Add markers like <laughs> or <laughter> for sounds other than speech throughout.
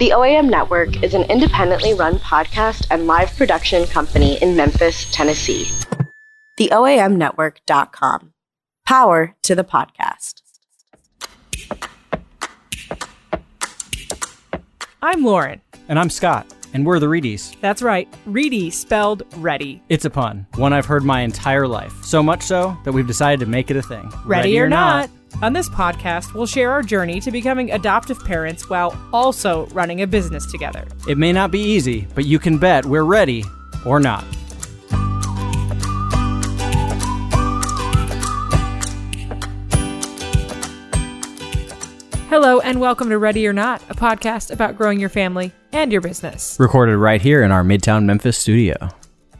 The OAM Network is an independently run podcast and live production company in Memphis, Tennessee. The OAMnetwork.com. Power to the podcast. I'm Lauren. And I'm Scott, and we're the Reedies. That's right, Reedy spelled ready. It's a pun, one I've heard my entire life. So much so that we've decided to make it a thing. Ready, or, not. On this podcast, we'll share our journey to becoming adoptive parents while also running a business together. It may not be easy, but you can bet we're ready or not. Hello, and welcome to Ready or Not, a podcast about growing your family and your business. Recorded right here in our Midtown Memphis studio.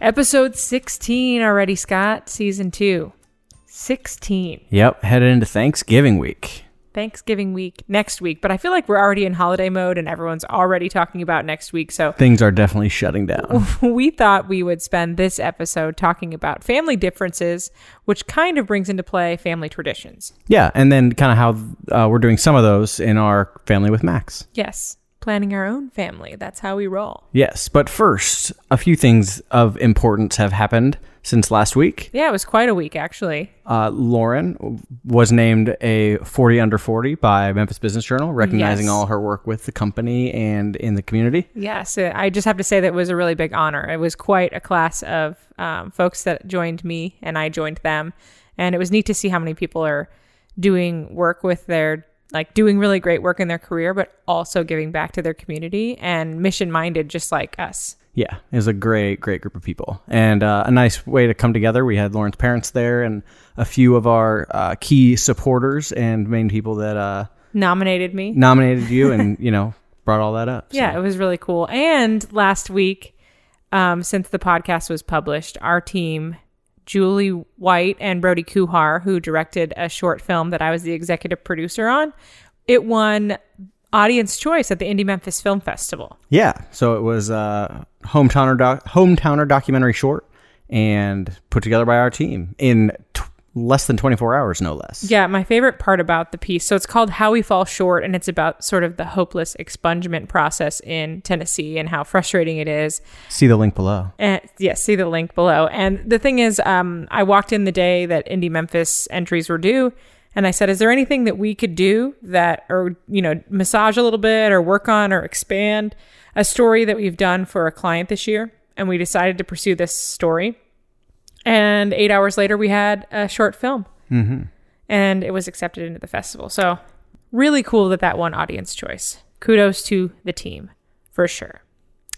Episode 16 already, Scott, season two. 16. Yep, headed into Thanksgiving week. Thanksgiving week next week, but I feel like we're already in holiday mode and everyone's already talking about next week. So Things are definitely shutting down. <laughs> we thought we would spend this episode talking about family differences, which kind of brings into play family traditions. yeah, and then kind of how uh, we're doing some of those in our family with Max. Yes, planning our own family. That's how we roll. Yes, but first, a few things of importance have happened since last week. Yeah, it was quite a week, actually. Uh, Lauren was named a 40 under 40 by Memphis Business Journal, recognizing Yes. all her work with the company and in the community. Yes, uh, I just have to say that it was a really big honor. It was quite a class of um, folks that joined me, and I joined them, and it was neat to see how many people are doing work with their like doing really great work in their career, but also giving back to their community and mission minded, just like us. Yeah, it was a great, great group of people and uh, a nice way to come together. We had Lauren's parents there and a few of our uh, key supporters and main people that uh, Nominated me. nominated you and, <laughs> you know, brought all that up. So, Yeah, it was really cool. And last week, um, since the podcast was published, our team, Julie White and Brody Kuhar, who directed a short film that I was the executive producer on, it won Audience Choice at the Indie Memphis Film Festival. Yeah, so it was a hometowner doc- hometowner documentary short and put together by our team in t- less than 24 hours, no less. Yeah, my favorite part about the piece. So it's called How We Fall Short, and it's about sort of the hopeless expungement process in Tennessee and how frustrating it is. See the link below. And yes, see the link below. And the thing is, um, I walked in the day that Indie Memphis entries were due, and I said, "Is there anything that we could do that, or you know, massage a little bit, or work on, or expand a story that we've done for a client this year?" And we decided to pursue this story. And eight hours later, we had a short film, mm-hmm. and it was accepted into the festival. So, really cool that that won audience choice. Kudos to the team, for sure.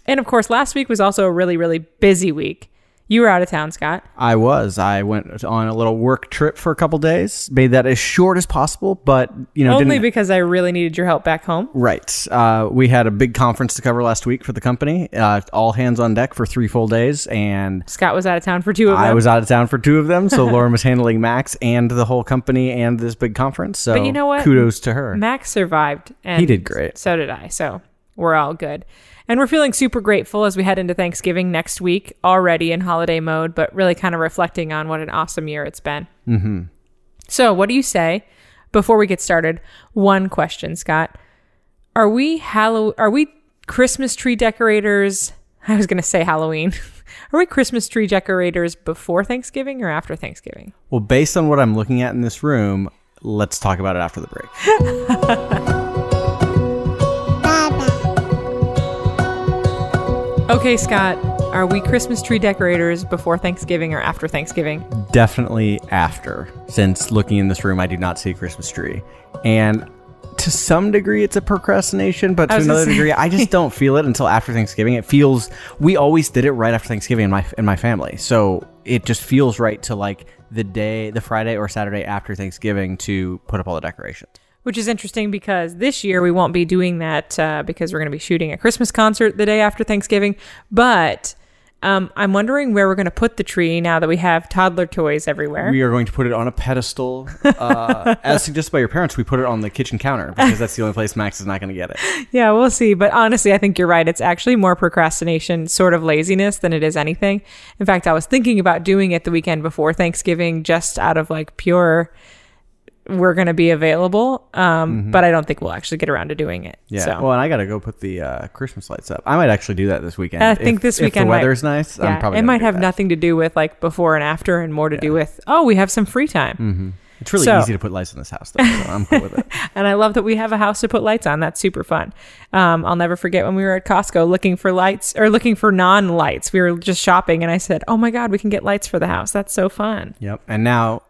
And of course, last week was also a really, really busy week. You were out of town, Scott. I was. I went on a little work trip for a couple days. Made that as short as possible, but you know, Only because I really needed your help back home. right. Uh, we had a big conference to cover last week for the company. Uh, all hands on deck for three full days, and Scott was out of town for two of them. I was out of town for two of them. So <laughs> Lauren was handling Max and the whole company and this big conference. So, But you know what? Kudos to her. Max survived. And He did great. So did I. So we're all good. And we're feeling super grateful as we head into Thanksgiving next week, already in holiday mode, but really kind of reflecting on what an awesome year it's been. Mm-hmm. So, what do you say before we get started? One question, Scott. Are we Hallow? Are we Christmas tree decorators? <laughs> I was going to say Halloween. <laughs> Are we Christmas tree decorators before Thanksgiving or after Thanksgiving? Well, based on what I'm looking at in this room, let's talk about it after the break. <laughs> Okay, Scott. Are we Christmas tree decorators before Thanksgiving or after Thanksgiving? Definitely after, since looking in this room, I do not see a Christmas tree. And to some degree, it's a procrastination, but to another degree, I just don't <laughs> feel it until after Thanksgiving. It feels we always did it right after Thanksgiving in my in my family, so it just feels right to like the day, the Friday or Saturday after Thanksgiving to put up all the decorations. Which is interesting because this year we won't be doing that uh, because we're going to be shooting a Christmas concert the day after Thanksgiving. But um, I'm wondering where we're going to put the tree now that we have toddler toys everywhere. We are going to put it on a pedestal, uh, <laughs> as suggested by your parents. We put it on the kitchen counter because that's the only place Max is not going to get it. <laughs> yeah, we'll see. But honestly, I think you're right. It's actually more procrastination, sort of laziness than it is anything. In fact, I was thinking about doing it the weekend before Thanksgiving just out of like pure we're going to be available. Um, But I don't think we'll actually get around to doing it. Mm-hmm. Yeah. So. Well, and I got to go put the uh, Christmas lights up. I might actually do that this weekend. I think If- this if weekend the might- weather's nice. yeah, I'm probably it might have that. nothing to do with like before and after, and more to do with oh, we have some free time. It's really So- easy to put lights in this house, though. So I'm cool with it. <laughs> And I love that we have a house to put lights on. That's super fun. Um, I'll never forget when we were at Costco looking for lights or looking for non lights. We were just shopping, and I said, "Oh my god, we can get lights for the house. That's so fun." Yep. And now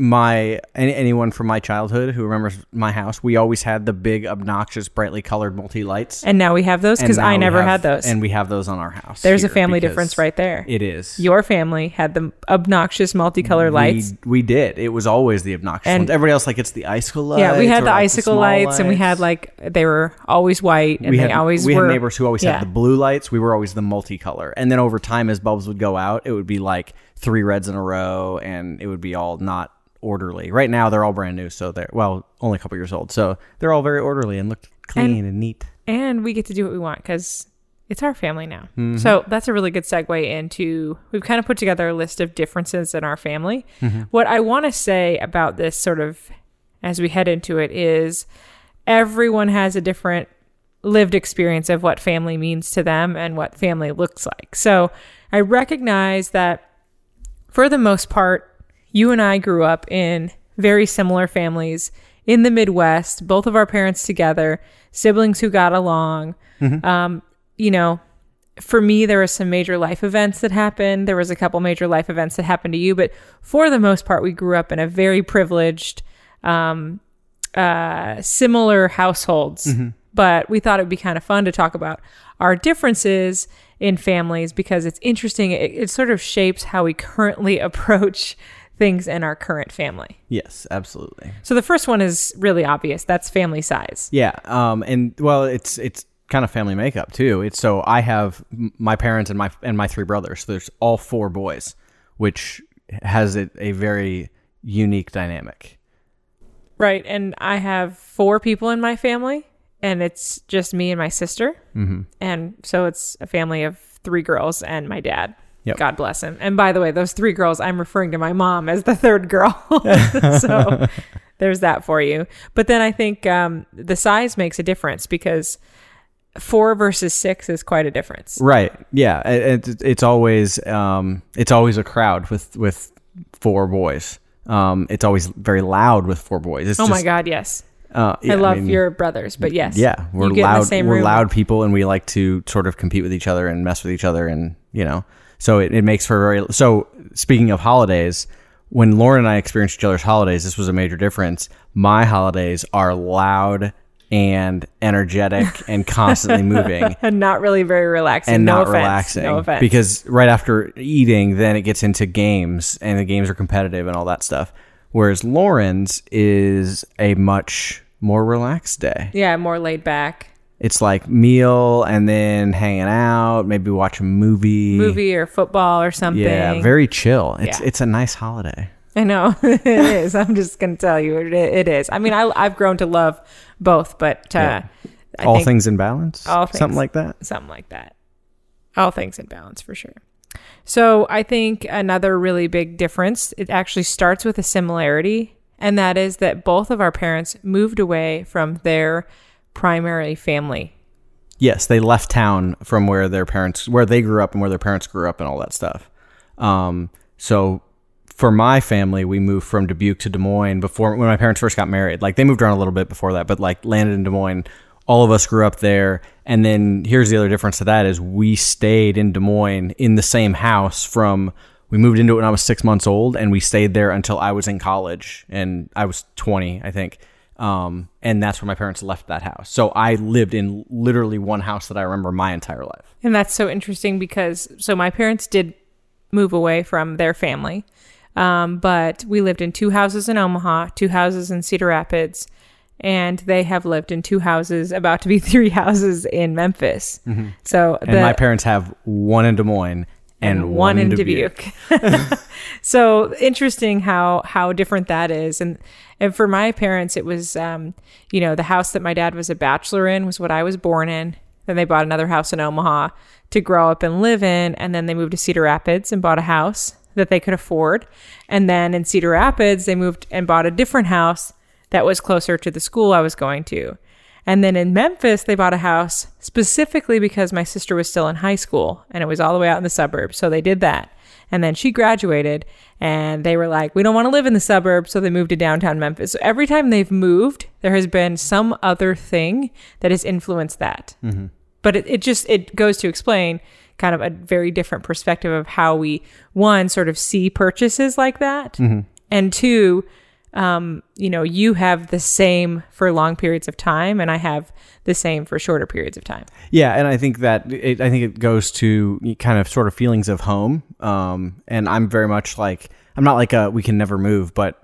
my any, anyone from my childhood who remembers my house, we always had the big, obnoxious, brightly colored multi lights. And now we have those because I never had those. and we have those on our house. There's a family difference right there. It is. Your family had the obnoxious multicolored lights. We, we did. It was always the obnoxious And- ones. Everybody else like it's the icicle lights. Yeah, we had the like, icicle small lights, and we had like they were always white, and we they had always we were. had neighbors who always yeah. had the blue lights. We were always the multicolor, and then over time, as bulbs would go out, it would be like three reds in a row, and it would be all not orderly. Right now, they're all brand new, so they're well only a couple years old, so they're all very orderly and look clean and, neat. and we get to do what we want because it's our family now. Mm-hmm. So that's a really good segue into we've kind of put together a list of differences in our family. Mm-hmm. What I want to say about this sort of as we head into it is everyone has a different lived experience of what family means to them and what family looks like. So I recognize that for the most part, you and I grew up in very similar families in the Midwest, both of our parents together, siblings who got along. Um, you know, for me, there were some major life events that happened. There was a couple major life events that happened to you, but for the most part, we grew up in a very privileged, um, uh, similar households. But we thought it'd be kind of fun to talk about our differences in families because it's interesting. It, it sort of shapes how we currently <laughs> approach things in our current family. Yes, absolutely. So the first one is really obvious. That's family size. Yeah, um, and well, it's it's kind of family makeup too. It's so I have my parents and my and my three brothers. So there's all four boys, which has a, a very unique dynamic. Right. And I have four people in my family, and it's just me and my sister. Mm-hmm. And so it's a family of three girls and my dad. Yep. God bless him. And by the way, those three girls, I'm referring to my mom as the <laughs> third girl. <laughs> so there's that for you. But then I think um, the size makes a difference because four versus six is quite a difference. Right. Yeah. It, it, it's always um, it's always a crowd with with four boys. Um, it's always very loud with four boys. It's Oh my God, yes. Uh, yeah, I love mean, your brothers, but yes. Yeah, we're You get in the loud. we're room. loud people, and we like to sort of compete with each other and mess with each other, and you know, so it, it makes for very. So speaking of holidays, when Lauren and I experienced each other's holidays, this was a major difference. My holidays are loud and energetic and constantly moving <laughs> And not really very relaxing. and no not offense. relaxing No offense. because right after eating then it gets into games and the games are competitive and all that stuff whereas lauren's is a much more relaxed day yeah, more laid back. It's like meal and then hanging out maybe watch a movie movie or football or something. yeah very chill it's Yeah. it's a nice holiday I know <laughs> it is. I'm just gonna tell you it, it is. I mean, I, I've grown to love both, but uh, I all things in balance all things. something like that something like that. All things in balance for sure. So I think another really big difference. It actually starts with a similarity, and that is that both of our parents moved away from their primary family. Yes, they left town from where their parents, where they grew up and where their parents grew up and all that stuff. Um, so for my family, we moved from Dubuque to Des Moines before when my parents first got married. Like they moved around a little bit before that, but like landed in Des Moines. All of us grew up there. And then here's the other difference to that is we stayed in Des Moines in the same house from we moved into it when I was six months old and we stayed there until I was in college and I was 20, I think. Um, and that's where my parents left that house. So I lived in literally one house that I remember my entire life. And that's so interesting because so my parents did move away from their family, um, but we lived in two houses in Omaha, two houses in Cedar Rapids, and they have lived in two houses, about to be <laughs> three houses in Memphis. So And my parents have one in Des Moines and, one in Dubuque. <laughs> so interesting how how different that is, and and for my parents, it was um, you know the house that my dad was a bachelor in was what I was born in. Then they bought another house in Omaha to grow up and live in, and then they moved to Cedar Rapids and bought a house that they could afford, and then in Cedar Rapids they moved and bought a different house that was closer to the school I was going to. And then in Memphis, they bought a house specifically because my sister was still in high school and it was all the way out in the suburbs. So they did that. And then she graduated and they were like, we don't want to live in the suburbs. So they moved to downtown Memphis. So every time they've moved, there has been some other thing that has influenced that. Mm-hmm. But it, it just, it goes to explain kind of a very different perspective of how we, one, sort of see purchases like that. Mm-hmm. And two, um, you know, you have the same for long periods of time, and I have the same for shorter periods of time. Yeah, and I think that it, I think it goes to kind of sort of feelings of home. Um, and I'm very much like I'm not like a we can never move, but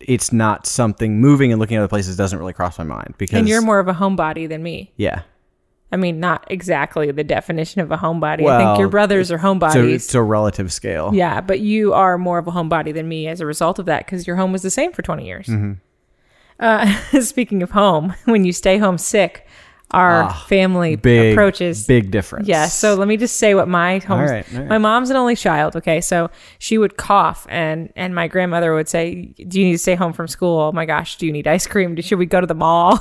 it's not something moving and looking at other places doesn't really cross my mind because And you're more of a homebody than me. yeah. I mean, not exactly the definition of a homebody. I think your brothers are So homebodies. it's a relative scale. yeah, but you are more of a homebody than me as a result of that because your home was the same for 20 years. Mm-hmm. Uh, <laughs> speaking of home, <laughs> when you stay home sick, our family Ah, Big approaches big difference. Yeah. So let me just say what my home. Right, right. My mom's an only child. Okay, so she would cough, and and my grandmother would say, "Do you need to stay home from school? Oh my gosh, do you need ice cream? Should we go to the mall?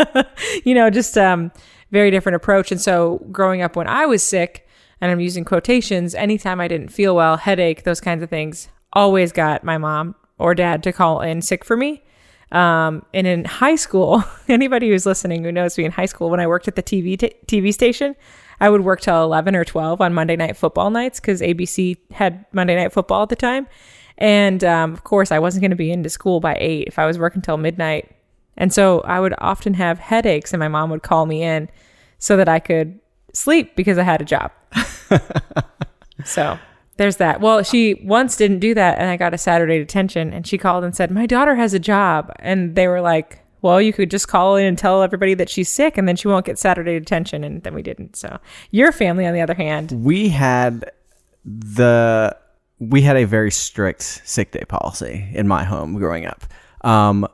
<laughs> you know, just um, very different approach. And so growing up when I was sick, and I'm using quotations, anytime I didn't feel well, headache, those kinds of things, always got my mom or dad to call in sick for me. Um, and in high school, <laughs> anybody who's listening who knows me in high school, when I worked at the TV t- TV station, I would work till eleven or twelve on Monday night football nights because ABC had Monday night football at the time. And um, of course, I wasn't going to be into school by eight if I was working till midnight. And so I would often have headaches, and my mom would call me in so that I could sleep because I had a job. <laughs> so there's that. Well, she once didn't do that, and I got a Saturday detention, and she called and said, My daughter has a job. And they were like, Well, you could just call in and tell everybody that she's sick, and then she won't get Saturday detention. And then we didn't. So your family, on the other hand, we had the we had a very strict sick day policy in my home growing up. Um,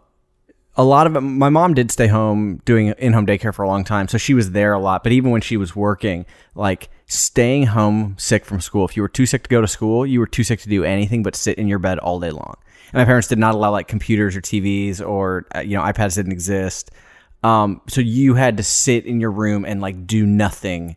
a lot of my mom did stay home doing in-home daycare for a long time, so she was there a lot. But even when she was working, like staying home sick from school, if you were too sick to go to school, you were too sick to do anything but sit in your bed all day long. And my parents did not allow like computers or TVs or uh, you know iPads didn't exist. Um, so you had to sit in your room and like do nothing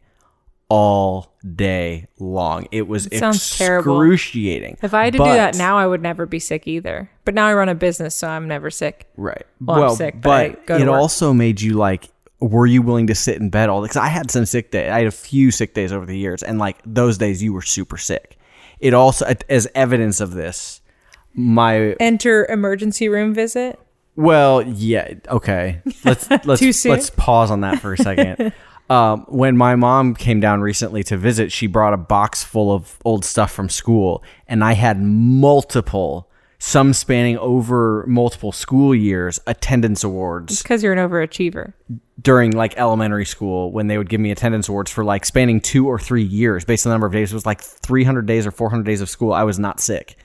all day long. It was it sounds terrible. excruciating. if I had to do that now, I would never be sick either. But now I run a business, so I'm never sick. right? Well, I'm sick, but I go to it work. also made you like. Were you willing to sit in bed all day? Because I had some sick days. I had a few sick days over the years, and like those days, you were super sick. It also, as evidence of this, my Enter emergency room visit. Well, yeah, okay. Let's <laughs> let's let's pause on that for a second. <laughs> um, when my mom came down recently to visit, she brought a box full of old stuff from school, and I had multiple, some spanning over multiple school years, attendance awards because you're an overachiever. during like elementary school when they would give me attendance awards for like spanning two or three years based on the number of days. It was like 300 days or 400 days of school. I was not sick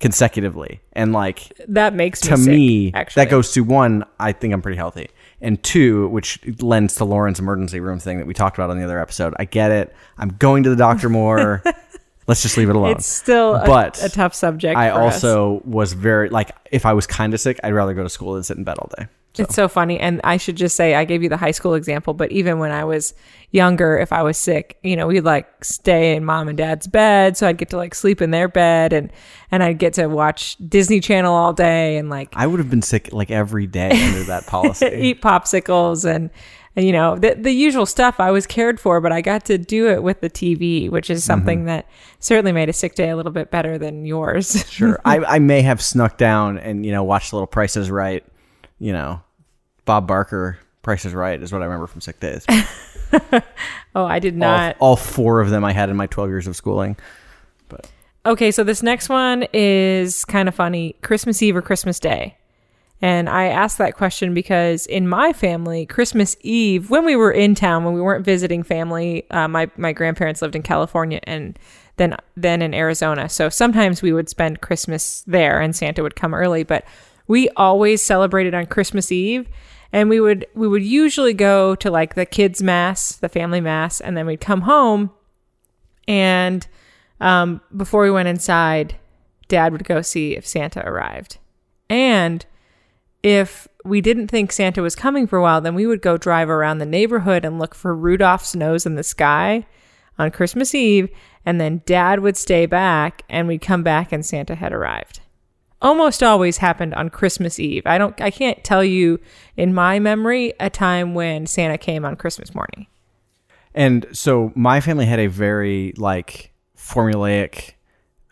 consecutively, and like That makes me to sick, me, actually. that goes to one, I think I'm pretty healthy. And two, which lends to Lauren's emergency room thing that we talked about on the other episode. I get it. I'm going to the doctor more. <laughs> Let's just leave it alone. It's still a, But a tough subject. I for us. also was very, like, if I was kind of sick, I'd rather go to school than sit in bed all day. So, It's so funny. And I should just say, I gave you the high school example, but even when I was younger, if I was sick, you know, we'd like stay in mom and dad's bed. So I'd get to like sleep in their bed and, and I'd get to watch Disney Channel all day and like I would have been sick like every day under that <laughs> policy. eat popsicles and, and, you know, the, the usual stuff I was cared for, but I got to do it with the TV, which is something Mm-hmm. that certainly made a sick day a little bit better than yours. Sure. <laughs> I, I may have snuck down and, you know, watched the little Price is Right, you know, Bob Barker, Price is Right is what I remember from sick days. <laughs> oh, I did not. all four of them I had in my 12 years of schooling. But Okay, so this next one is kind of funny Christmas Eve or Christmas Day? And I asked that question because in my family, Christmas Eve, when we were in town, when we weren't visiting family, uh, my, my grandparents lived in California and then then in Arizona. So sometimes we would spend Christmas there and Santa would come early, but we always celebrated on Christmas Eve and we would we would usually go to like the kids mass, the family mass, and then we'd come home and um, before we went inside, dad would go see if Santa arrived. And if we didn't think Santa was coming for a while, then we would go drive around the neighborhood and look for Rudolph's nose in the sky on Christmas Eve. And then dad would stay back and we'd come back and Santa had arrived. Almost always happened on Christmas Eve. I don't I can't tell you in my memory a time when Santa came on Christmas morning. And so my family had a very like formulaic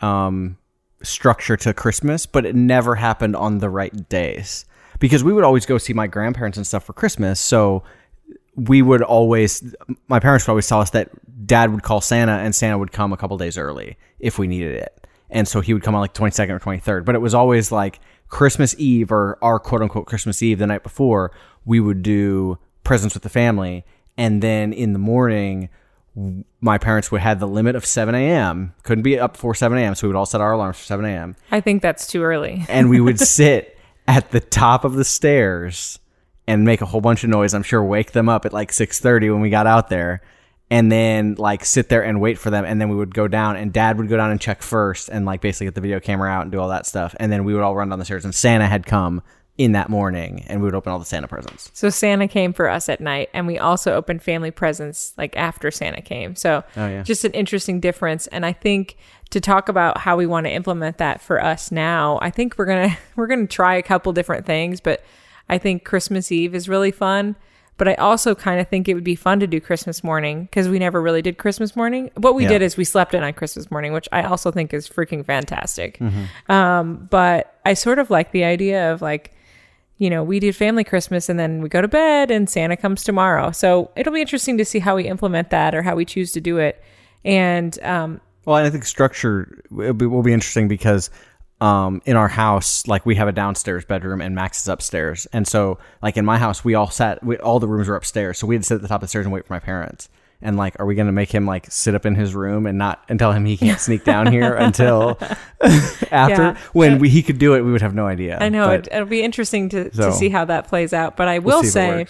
um, structure to Christmas, but it never happened on the right days because we would always go see my grandparents and stuff for Christmas. So we would always, my parents would always tell us that dad would call Santa and Santa would come a couple days early if we needed it. And so he would come on like 22nd or 23rd, but it was always like Christmas Eve or our quote unquote Christmas Eve the night before, we would do presents with the family. And then in the morning, my parents would have the limit of 7 a.m. Couldn't be up before 7 a.m. So we would all set our alarms for 7 a.m. I think that's too early. <laughs> and we would sit at the top of the stairs and make a whole bunch of noise. I'm sure wake them up at like 6:30 when we got out there, and then like sit there and wait for them. And then we would go down, and Dad would go down and check first, and like basically get the video camera out and do all that stuff. And then we would all run down the stairs, and Santa had come in that morning, and we would open all the Santa presents. So Santa came for us at night, and we also opened family presents like after Santa came. So Oh, yeah. just an interesting difference. And I think to talk about how we want to implement that for us now, I think we're gonna <laughs> we're gonna try a couple different things, but I think Christmas Eve is really fun. But I also kind of think it would be fun to do Christmas morning because we never really did Christmas morning. What we Yeah. did is we slept in on Christmas morning, which I also think is freaking fantastic. Mm-hmm. Um, but I sort of like the idea of like, you know, we do family Christmas and then we go to bed and Santa comes tomorrow. So it'll be interesting to see how we implement that or how we choose to do it. And um, Well, I think structure will be, will be interesting because um, in our house, like we have a downstairs bedroom and Max is upstairs, and so like in my house, we all sat, we, all the rooms were upstairs, so we had to sit at the top of the stairs and wait for my parents. And like, are we going to make him like sit up in his room and not and tell him he can't sneak <laughs> down here until <laughs> after Yeah. when we, he could do it? We would have no idea. I know But- it, it'll be interesting to, So- to see how that plays out. But I will it say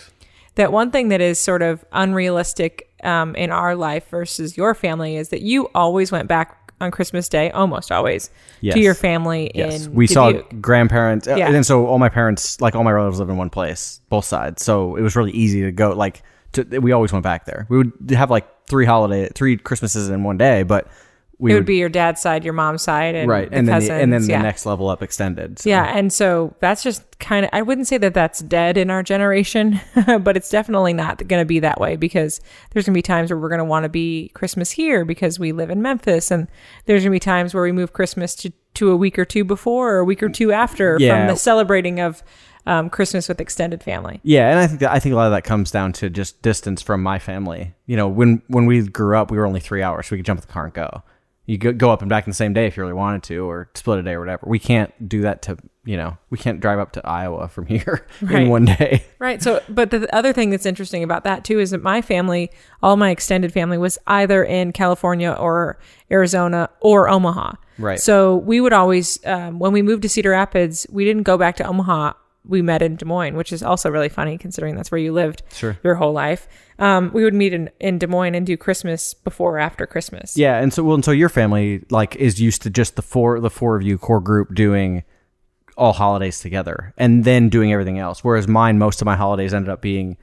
that one thing that is sort of unrealistic um, in our life versus your family is that you always went back on Christmas Day, almost always, Yes. to your family Yes, in we saw grandparents, uh, Yeah. and then so all my parents, like all my relatives, live in one place, both sides. So it was really easy to go. Like, to, we always went back there. We would have like three holiday, three Christmases in one day, but we it would be your dad's side, your mom's side, and right, the and then cousins. the, and then yeah. the next level up extended. So. Yeah, and so that's just kind of I wouldn't say that that's dead in our generation, <laughs> but it's definitely not going to be that way because there's going to be times where we're going to want to be Christmas here because we live in Memphis and there's going to be times where we move Christmas to to a week or two before or a week or two after Yeah. from the celebrating of um, Christmas with extended family. Yeah, and I think that I think a lot of that comes down to just distance from my family. You know, when when we grew up, we were only three hours, so we could jump in the car and go. You go, go up and back in the same day if you really wanted to, or split a day or whatever. We can't do that to you know we can't drive up to Iowa <laughs> from here Right. in one day. Right. So, but the other thing that's interesting about that too is that my family, all my extended family, was either in California or Arizona or Omaha. Right. So we would always, um, when we moved to Cedar Rapids, we didn't go back to Omaha. We met in Des Moines, which is also really funny considering that's where you lived Sure. your whole life. Um, we would meet in, in Des Moines and do Christmas before or after Christmas. Yeah, and so well, and so your family like is used to just the four the four of you core group doing all holidays together and then doing everything else. Whereas mine, most of my holidays ended up being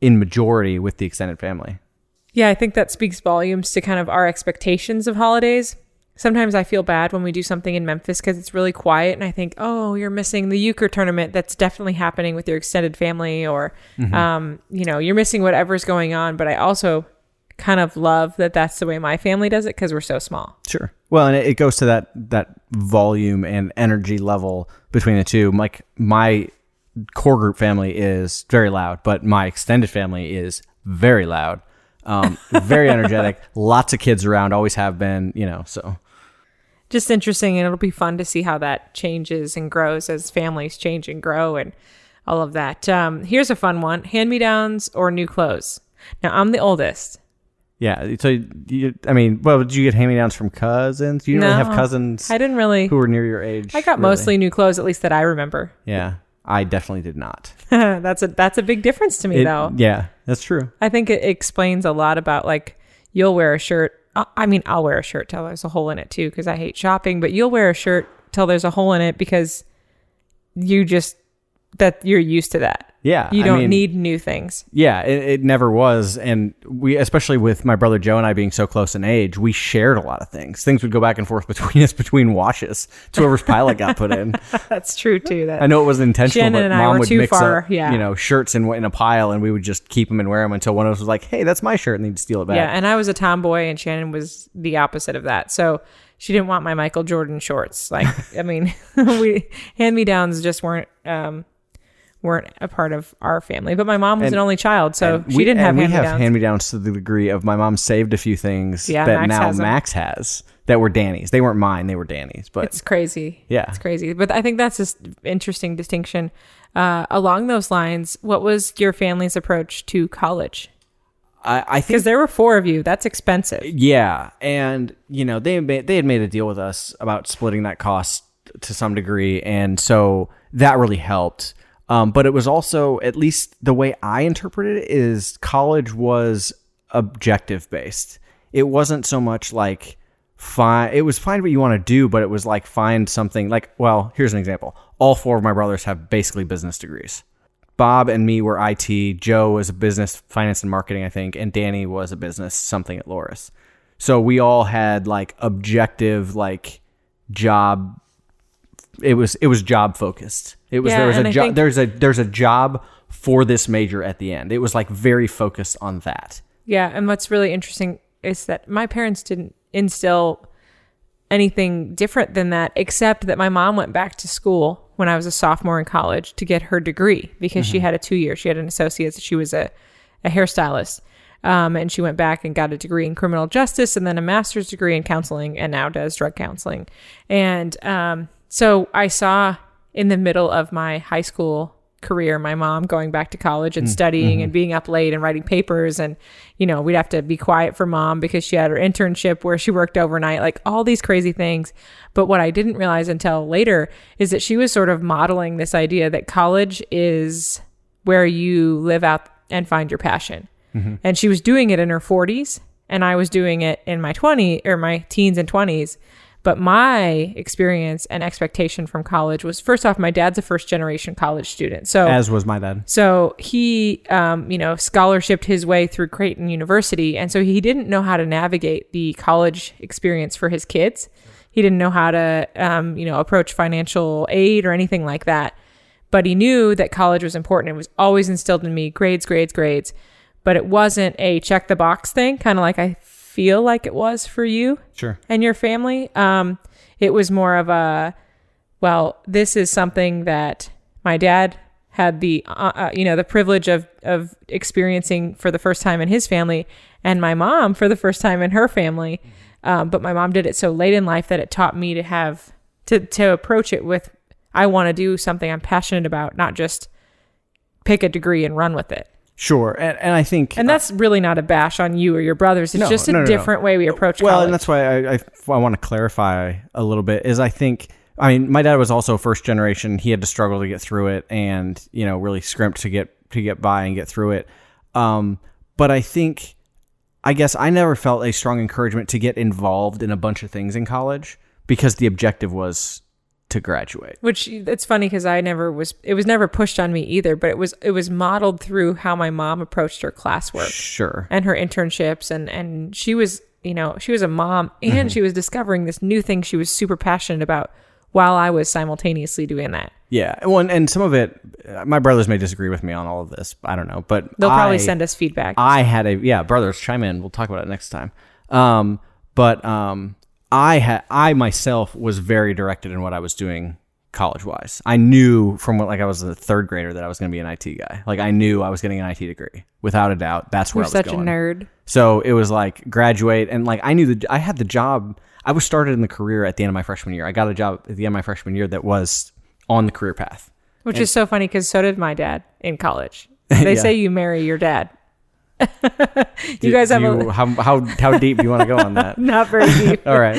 in majority with the extended family. Yeah, I think that speaks volumes to kind of our expectations of holidays. Sometimes I feel bad when we do something in Memphis because it's really quiet, and I think, oh, you're missing the euchre tournament that's definitely happening with your extended family, or, um, you know, you're missing whatever's going on. But I also kind of love that that's the way my family does it because we're so small. Sure. Well, and it, it goes to that that volume and energy level between the two. Like my core group family is very loud, but my extended family is very loud, um, very <laughs> energetic. Lots of kids around, always have been. You know, so Just interesting, and it'll be fun to see how that changes and grows as families change and grow and all of that. Um, here's a fun one hand me downs or new clothes. Now, I'm the oldest. yeah. So you, I mean, well, did you get hand me downs from cousins? You didn't really have cousins I didn't really. who were near your age. I got really? mostly new clothes, at least that I remember. Yeah, I definitely did not. <laughs> that's a that's a big difference to me, It- though. yeah, that's true. I think it explains a lot about like you'll wear a shirt. I- mean, I'll wear a shirt till there's a hole in it too, because I hate shopping. But you'll wear a shirt till there's a hole in it because you just that you're used to that. Yeah, You don't mean- need new things. Yeah, it, it never was, and we, especially with my brother Joe and I being so close in age, we shared a lot of things. Things would go back and forth between <laughs> us between washes to whoever's pilot got put in. <laughs> That's true too. That I know it wasn't intentional, Shannon but and I mom were would too mix far, up, yeah. you know, shirts in in a pile, and we would just keep them and wear them until one of us was like, "Hey, that's my shirt," and they'd steal it back. Yeah, and I was a tomboy, and Shannon was the opposite of that. So she didn't want my Michael Jordan shorts. Like, <laughs> I mean, we hand me downs just weren't um, weren't a part of our family. But my mom was And- an only child, so she we, didn't have and we have hand me downs to the degree of my mom saved a few things Yeah, that Max now. Max has that were Danny's. They weren't mine; they were Danny's. But It's crazy. Yeah. it's crazy. But I think that's just interesting distinction. Uh, along those lines, what was your family's approach to college? I, I think Because there were four of you. That's expensive. Yeah, and you know they made, they had made a deal with us about splitting that cost to some degree, and so that really helped. Um, but it was also, at least the way I interpreted it, is college was objective based. It wasn't so much like find. It was find what you want to do, but it was like find something. Like, well, here's an example. All four of my brothers have basically business degrees. Bob and me were IT. Joe was a business, finance, and marketing, I think, and Danny was a business something at Loras. So we all had like objective, like job. It was it was job focused. It was Yeah, there was a job. There's a there's a job for this major at the end. It was like very focused on that. Yeah, and what's really interesting is that my parents didn't instill anything different than that, except that my mom went back to school when I was a sophomore in college to get her degree because she had a two year. She had an associate's. She was a, a hairstylist. Um, and she went back and got a degree in criminal justice and then a master's degree in counseling and now does drug counseling. And um, so I saw in the middle of my high school career my mom going back to college and mm, studying and mm-hmm. being up late and writing papers. And you know we'd have to be quiet for mom because she had her internship where she worked overnight like all these crazy things. But what I didn't realize until later is that she was sort of modeling this idea that college is where you live out and find your passion. Mm-hmm. And she was doing it in her 40s and I was doing it in my 20s or my teens and 20s but my experience and expectation from college was first off my dad's a first generation college student so As was my dad. so he, um, you know, scholarshiped his way through Creighton University, and so he didn't know how to navigate the college experience for his kids. He didn't know how to, um, you know, approach financial aid or anything like that. But he knew that college was important. It was always instilled in me: grades, grades, grades. But it wasn't a check the box thing, kind of like I feel like it was for you Sure. and your family. Um, it was more of a, well, this is something that my dad had the, uh, uh, you know, the privilege of of experiencing for the first time in his family, and my mom for the first time in her family. Um, but my mom did it so late in life that it taught me to have to to approach it with, I want to do something I'm passionate about, not just pick a degree and run with it. Sure. And, and I think And that's really not a bash on you or your brothers. It's No, just a no, no, different way we approach well, college. and that's why I, I, I want to clarify a little bit. Is I think I mean my dad was also first generation. He had to struggle to get through it, and you know really scrimp to get to get by and get through it. Um, but I think I guess I never felt a strong encouragement to get involved in a bunch of things in college because the objective was to graduate. which it's funny because i never was it was never pushed on me either but it was it was modeled through how my mom approached her classwork Sure. and her internships and and she was you know she was a mom and Mm-hmm. she was discovering this new thing she was super passionate about while i was simultaneously doing that Yeah. Well, and, and some of it, my brothers may disagree with me on all of this. I don't know, but they'll probably I- send us feedback I had a yeah, brothers chime in. We'll talk about it next time. Um, but um, I had I myself was very directed in what I was doing college wise. I knew from what like I was a third grader that I was going to be an IT guy. Like I knew I was getting an IT degree without a doubt. That's where you're I was such going. a nerd So it was like graduate and like I knew that I had the job. I was started in the career at the end of my freshman year. I got a job at the end of my freshman year that was on the career path. which is so funny because so did my dad in college <laughs> they Yeah. say you marry your dad <laughs> you Do- guys have you- a how how how deep do you want to go on that? <laughs> not very deep <laughs> All right.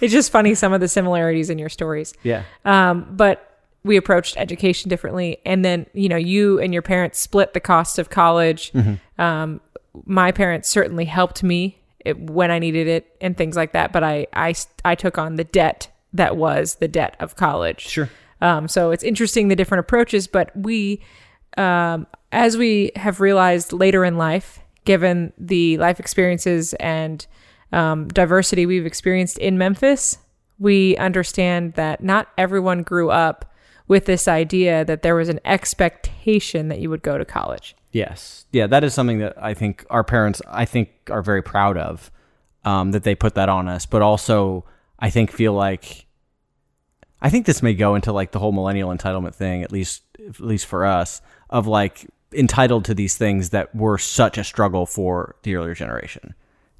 it's just funny some of the similarities in your stories Yeah. Um, but we approached education differently. And then, you know, you and your parents split the cost of college. Mm-hmm. Um, my parents certainly helped me it, when I needed it and things like that. But I, I, I took on the debt that was the debt of college. Sure. Um, so it's interesting the different approaches, but we, um, as we have realized later in life, given the life experiences and um, diversity we've experienced in Memphis, we understand that not everyone grew up with this idea that there was an expectation that you would go to college. Yes. Yeah, that is something that I think our parents, I think, are very proud of um, that they put that on us. But also, I think feel like, I think this may go into like the whole millennial entitlement thing, at least, at least for us, of like entitled to these things that were such a struggle for the earlier generation.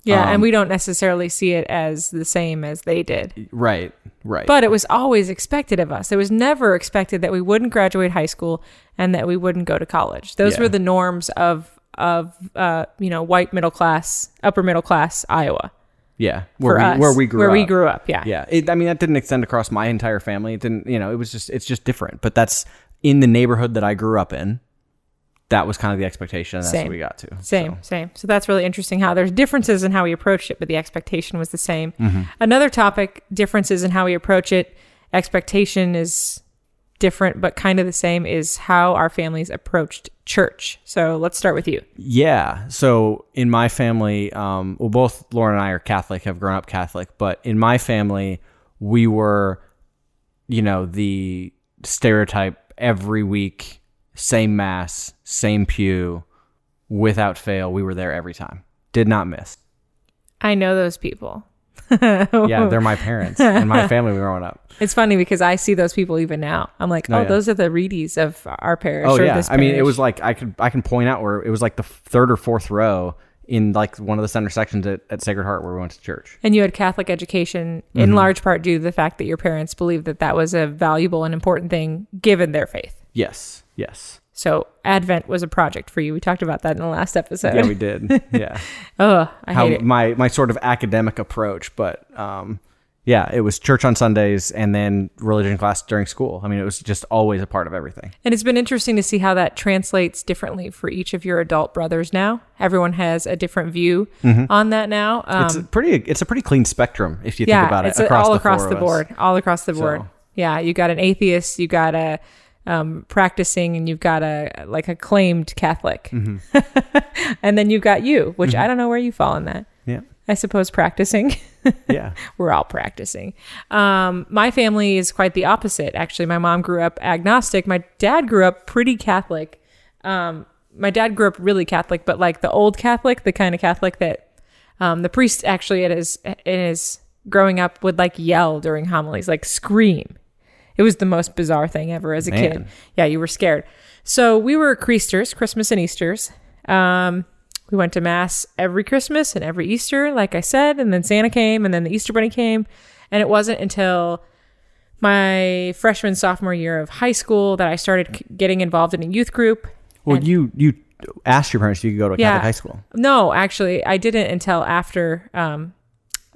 Yeah, Um, and we don't necessarily see it as the same as they did. Right. Right. But it was always expected of us. It was never expected that we wouldn't graduate high school and that we wouldn't go to college. Those Yeah. were the norms of of uh, you know white middle class, upper middle class Iowa yeah, where we, us, where we grew where up. we grew up. Yeah, Yeah, it, I mean that didn't extend across my entire family. It didn't, you know, it was just it's just different. But that's in the neighborhood that I grew up in. That was kind of the expectation. And that's Same. what we got to. Same, So, same. So that's really interesting how there's differences in how we approached it, but the expectation was the same. Mm-hmm. Another topic, differences in how we approach it. Expectation is different, but kind of the same, is how our families approached church. So let's start with you. yeah. So in my family, um, well, both Lauren and I are Catholic, have grown up Catholic, but in my family, we were, you know, the stereotype every week, same mass, same pew, without fail. We were there every time. Did not miss. I know those people. <laughs> Yeah, they're my parents and my family growing up. <laughs> It's funny because I see those people even now. I'm like, oh, Oh, yeah. those are the Reedies of our parish. Oh yeah, I mean, it was like I could I can point out where it was like the third or fourth row in like one of the center sections at, at Sacred Heart where we went to church. And you had Catholic education Mm-hmm. in large part due to the fact that your parents believed that that was a valuable and important thing given their faith. Yes, yes, So Advent was a project for you. We talked about that in the last episode. yeah, we did. <laughs> Yeah, oh, I how hate it. my my sort of academic approach, but um, yeah, it was church on Sundays and then religion class during school. I mean, it was just always a part of everything. And it's been interesting to see how that translates differently for each of your adult brothers now. Everyone has a different view on that now. Um, Mm-hmm. It's a pretty it's a pretty clean spectrum if you yeah, think about it it's a- all the across the board, all across the board. So- Yeah, you got an atheist, you got a um, practicing, and you've got a like a claimed Catholic, Mm-hmm. <laughs> and then you've got you, which I don't know where you fall in that. Yeah, I suppose practicing. <laughs> yeah. We're all practicing. Um, my family is quite the opposite. Actually, my mom grew up agnostic. My dad grew up pretty Catholic. Um, my dad grew up really Catholic, but like the old Catholic, the kind of Catholic that um, the priest actually at his in his growing up would like yell during homilies, like scream. It was the most bizarre thing ever as a kid. Yeah, you were scared. So we were Creasters, Christmas and Easter's. Um, we went to mass every Christmas and every Easter, like I said, and then Santa came, and then the Easter Bunny came, and it wasn't until my freshman sophomore year of high school that I started c- getting involved in a youth group. Well, you you asked your parents if you could go to a Yeah. Catholic high school. No, actually, I didn't until after. Um,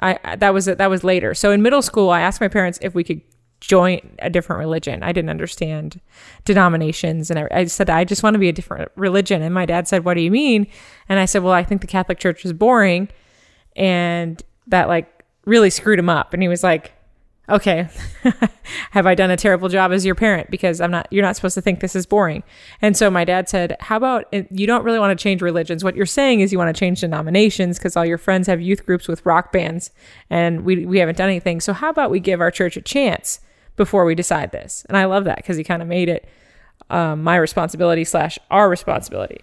I- that was that was later. So in middle school, I asked my parents if we could join a different religion. I didn't understand denominations, and I, I said I just want to be a different religion. And my dad said, "What do you mean?" And I said, "Well, I think the Catholic Church is boring," and that like really screwed him up. And he was like, okay <laughs> have i done a terrible job as your parent because i'm not you're not supposed to think this is boring and so my dad said how about uh, you don't really want to change religions what you're saying is you want to change denominations because all your friends have youth groups with rock bands and we, we haven't done anything so how about we give our church a chance before we decide this and i love that because he kind of made it um, my responsibility slash our responsibility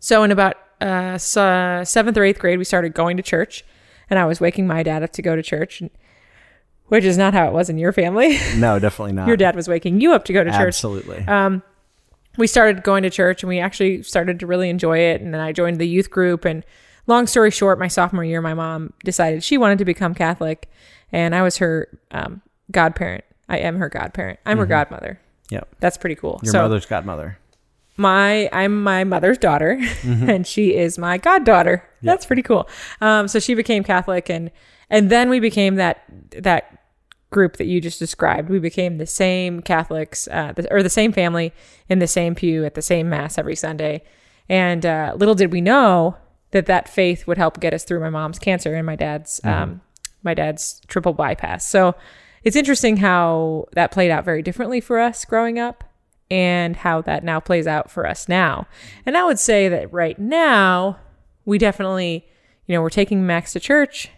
so in about uh, so seventh or eighth grade we started going to church and i was waking my dad up to go to church which is not how it was in your family. <laughs> No, definitely not. your dad was waking you up to go to church. Absolutely. We started going to church and we actually started to really enjoy it. And then I joined the youth group. And long story short, my sophomore year, my mom decided she wanted to become Catholic. And I was her um, godparent. I am her godparent. I'm her godmother. yep. That's pretty cool. Mm-hmm. Your so mother's godmother. my I'm my mother's daughter, Mm-hmm. <laughs> and she is my goddaughter. That's pretty cool. Um, so she became Catholic, and and then we became that that group that you just described. We became the same Catholics, uh, the, or the same family in the same pew at the same mass every Sunday. And uh, little did we know that that faith would help get us through my mom's cancer and my dad's um, my dad's triple bypass. So it's interesting how that played out very differently for us growing up and how that now plays out for us now. And I would say that right now, we definitely, you know, we're taking Max to church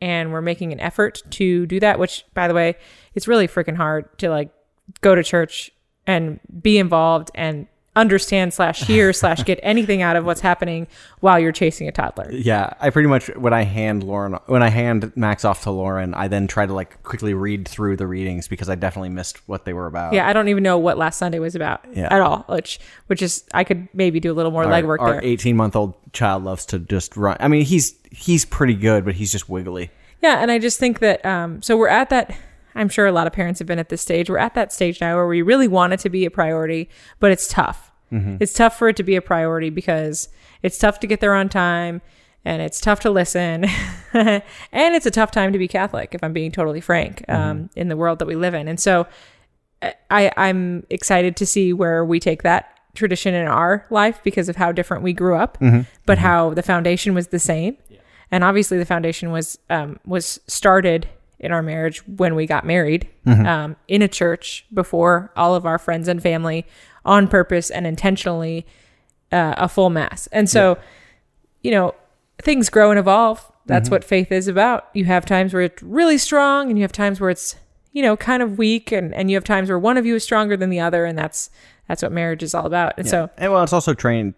and we're making an effort to do that, which, by the way, it's really freaking hard to like go to church and be involved and understand slash hear slash get anything out of what's happening while you're chasing a toddler. Yeah, I pretty much when I hand Lauren when I hand Max off to Lauren, I then try to like quickly read through the readings because I definitely missed what they were about. Yeah, I don't even know what last Sunday was about Yeah. at all, which which is I could maybe do a little more our, legwork our there. 18 month old child loves to just run. I mean, he's he's pretty good, but he's just wiggly. Yeah, and I just think that um, so we're at that. I'm sure a lot of parents have been at this stage. We're at that stage now where we really want it to be a priority, but it's tough. It's tough for it to be a priority because it's tough to get there on time, and it's tough to listen, <laughs> and it's a tough time to be Catholic. If I'm being totally frank, um, in the world that we live in, and so I, I'm excited to see where we take that tradition in our life because of how different we grew up, but how the foundation was the same. And obviously, the foundation was um, was started in our marriage when we got married um, in a church before all of our friends and family on purpose and intentionally uh, a full mass. And so, you know, things grow and evolve. That's what faith is about. You have times where it's really strong and you have times where it's, you know, kind of weak and, and you have times where one of you is stronger than the other. And that's, that's what marriage is all about. And so, And well, it's also train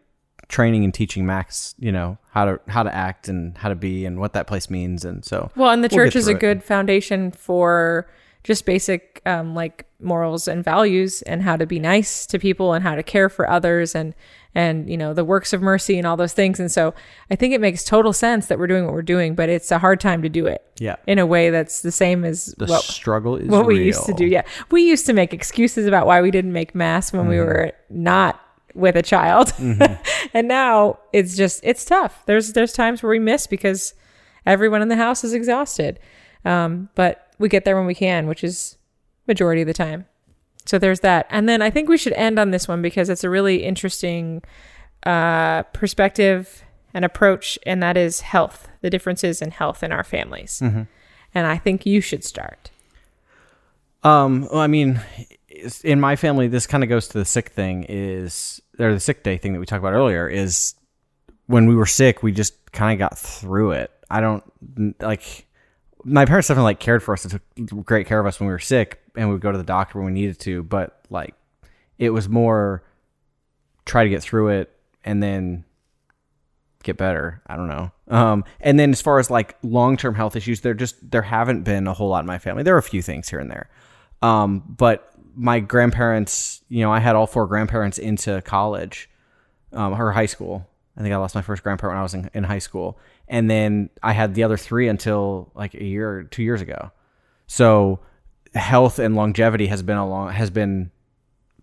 training and teaching Max, you know, how to how to act and how to be and what that place means. And so, well, and the we'll church is a it. good foundation for just basic, um, like morals and values and how to be nice to people and how to care for others and, and, you know, the works of mercy and all those things. And so I think it makes total sense that we're doing what we're doing, but it's a hard time to do it. Yeah. In a way that's the same as the what, struggle is what we used to do. Yeah. We used to make excuses about why we didn't make mass when we Mm-hmm. were not with a child. <laughs> and now it's just it's tough. There's there's times where we miss because everyone in the house is exhausted. Um, but we get there when we can, which is majority of the time. So there's that. And then I think we should end on this one because it's a really interesting uh, perspective and approach, and that is health, the differences in health in our families. And I think you should start. Um, well, I mean, in my family, this kind of goes to the sick thing. Is or the sick day thing that we talked about earlier? Is when we were sick, we just kind of got through it. I don't like. My parents definitely like cared for us. They took great care of us when we were sick, and we would go to the doctor when we needed to. But like, it was more try to get through it and then get better. I don't know. Um, and then as far as like long term health issues, there just there haven't been a whole lot in my family. There are a few things here and there. Um, but my grandparents, you know, I had all four grandparents into college, um, or high school. I think I lost my first grandparent when I was in, in high school, and then I had the other three until like a year, two years ago. So health and longevity has been a long has been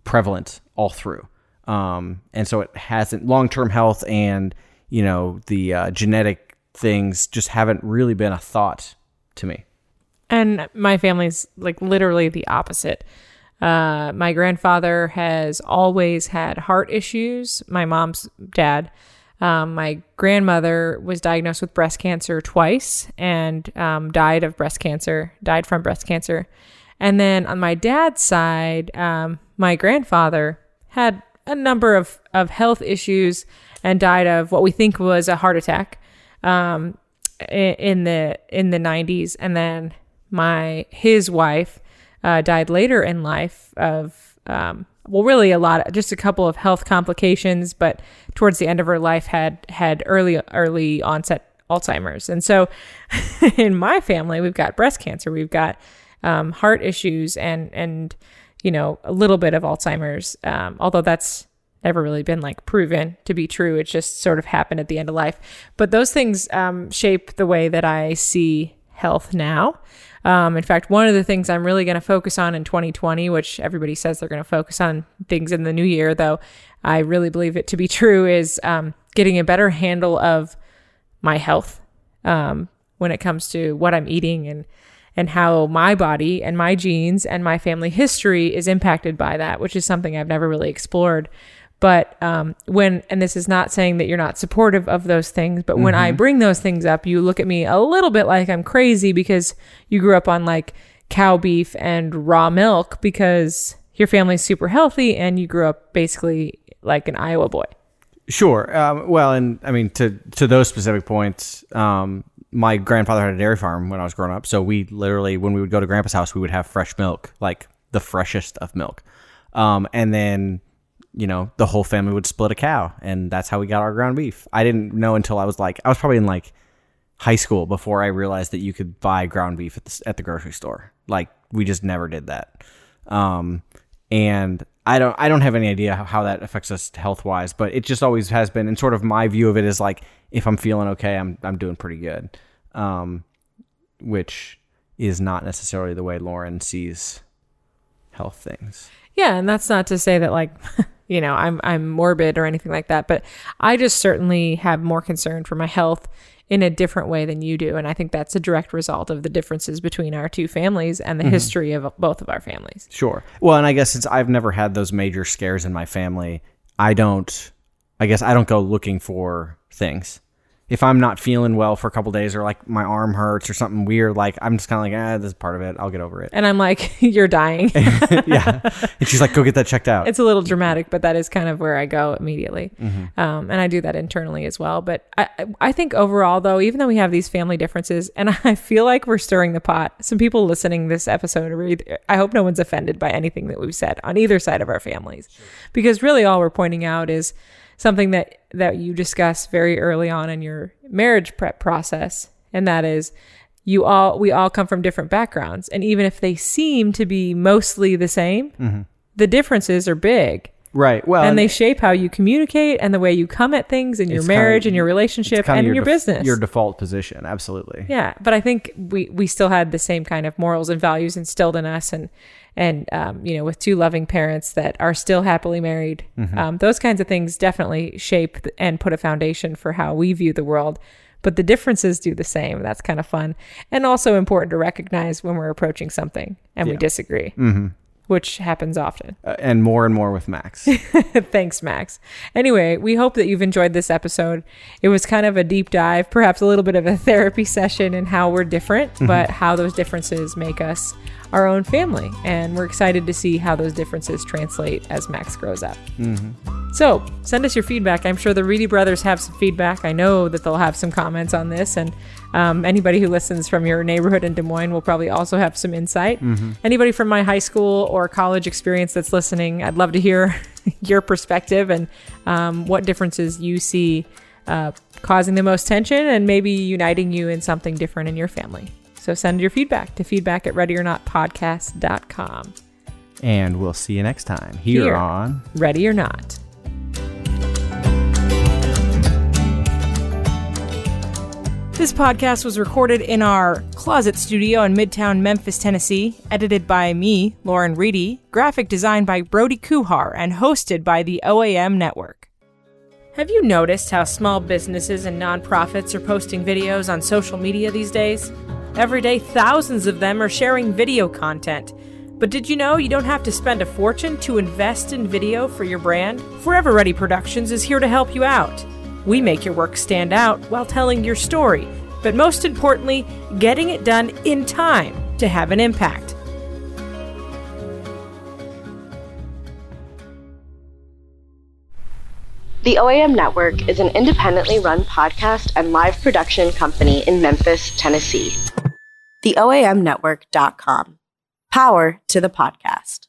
prevalent all through. Um, and so it hasn't long term health and you know the uh, genetic things just haven't really been a thought to me. And my family's like literally the opposite. Uh, my grandfather has always had heart issues. My mom's dad. Um, my grandmother was diagnosed with breast cancer twice and um, died of breast cancer, died from breast cancer. And then on my dad's side, um, my grandfather had a number of, of health issues and died of what we think was a heart attack um, in the in the 90s. And then my his wife uh, died later in life of um, well, really a lot, just a couple of health complications, but towards the end of her life had had early early onset Alzheimer's. And so, <laughs> in my family, we've got breast cancer, we've got um, heart issues, and and you know a little bit of Alzheimer's. Um, although that's never really been like proven to be true. It just sort of happened at the end of life. But those things um, shape the way that I see health now. Um, in fact, one of the things I'm really going to focus on in 2020, which everybody says they're going to focus on things in the new year, though I really believe it to be <laughs> true, is um, getting a better handle of my health um, when it comes to what I'm eating and and how my body and my genes and my family history is impacted by that, which is something I've never really explored. But um, when, and this is not saying that you're not supportive of those things, but when I bring those things up, you look at me a little bit like I'm crazy because you grew up on like cow beef and raw milk because your family's super healthy and you grew up basically like an Iowa boy. Sure. Um, well, and I mean to to those specific points, um, my grandfather had a dairy farm when I was growing up, so we literally when we would go to grandpa's house, we would have fresh milk, like the freshest of milk. Um, and then you know the whole family would split a cow, and that's how we got our ground beef. I didn't know until I was like I was probably in like high school before I realized that you could buy ground beef at the at the grocery store. Like we just never did that. Um, and I don't I don't have any idea how, how that affects us health wise, but it just always has been. And sort of my view of it is like if I'm feeling okay, I'm I'm doing pretty good, um, which is not necessarily the way Lauren sees health things. Yeah, and that's not to say that like <laughs> you know I'm I'm morbid or anything like that, but I just certainly have more concern for my health in a different way than you do. And I think that's a direct result of the differences between our two families and the mm-hmm. history of both of our families. Sure. Well, and I guess since I've never had those major scares in my family, I don't, I guess I don't go looking for things if I'm not feeling well for a couple days or like my arm hurts or something weird, like I'm just kind of like, ah, this is part of it. I'll get over it. And I'm like, <laughs> you're dying. <laughs> yeah. <laughs> And she's like, go get that checked out. It's a little dramatic, but that is kind of where I go immediately. Mm-hmm. Um, and I do that internally as well. But I, I think overall, though, even though we have these family differences, and I feel like we're stirring the pot, some people listening this episode, are either, I hope no one's offended by anything that we've said on either side of our families, sure. because really all we're pointing out is something that that you discuss very early on in your marriage prep process and that is you all we all come from different backgrounds. And even if they seem to be mostly the same mm-hmm. the differences are big. Right. Well and, and, they shape how you communicate and the way you come at things in your marriage kind of, and your relationship and your, your def- business. your default position. Absolutely. Yeah. But i think we we still had the same kind of morals and values instilled in us and and um, you know with two loving parents that are still happily married mm-hmm. um, those kinds of things definitely shape and put a foundation for how we view the world. But the differences do the same. That's kind of fun. And also important to recognize when we're approaching something and yeah. we disagree. Mm-hmm which happens often. Uh, and more and more with Max. <laughs> Thanks, Max. Anyway, we hope that you've enjoyed this episode. It was kind of a deep dive, perhaps a little bit of a <laughs> therapy session in how we're different, mm-hmm. but how those differences make us our own family. And we're excited to see how those differences translate as Max grows up. Mm-hmm. So send us your feedback. I'm sure the Reedy brothers have some feedback. I know that they'll have some comments on this. And um, anybody who listens from your neighborhood in Des Moines will probably also have some insight. Mm-hmm. Anybody from my high school or college experience that's listening, I'd love to hear <laughs> your perspective and um, what differences you see uh, causing the most tension and maybe uniting you in something different in your family. So send your feedback to feedback at readyornotpodcast.com. And we'll see you next time here, here on Ready or Not. This podcast was recorded in our closet studio in Midtown Memphis, Tennessee, edited by me, Lauren Reedy, graphic design by Brody Kuhar, and hosted by the OAM Network. Have you noticed how small businesses and nonprofits are posting videos on social media these days? Every day, thousands of them are sharing video content. But did you know you don't have to spend a fortune to invest in video for your brand? Forever Ready Productions is here to help you out. We make your work stand out while telling your story, but most importantly, getting it done in time to have an impact. The OAM Network is an independently run podcast and live production company in Memphis, Tennessee. TheOAMNetwork.com. Power to the podcast.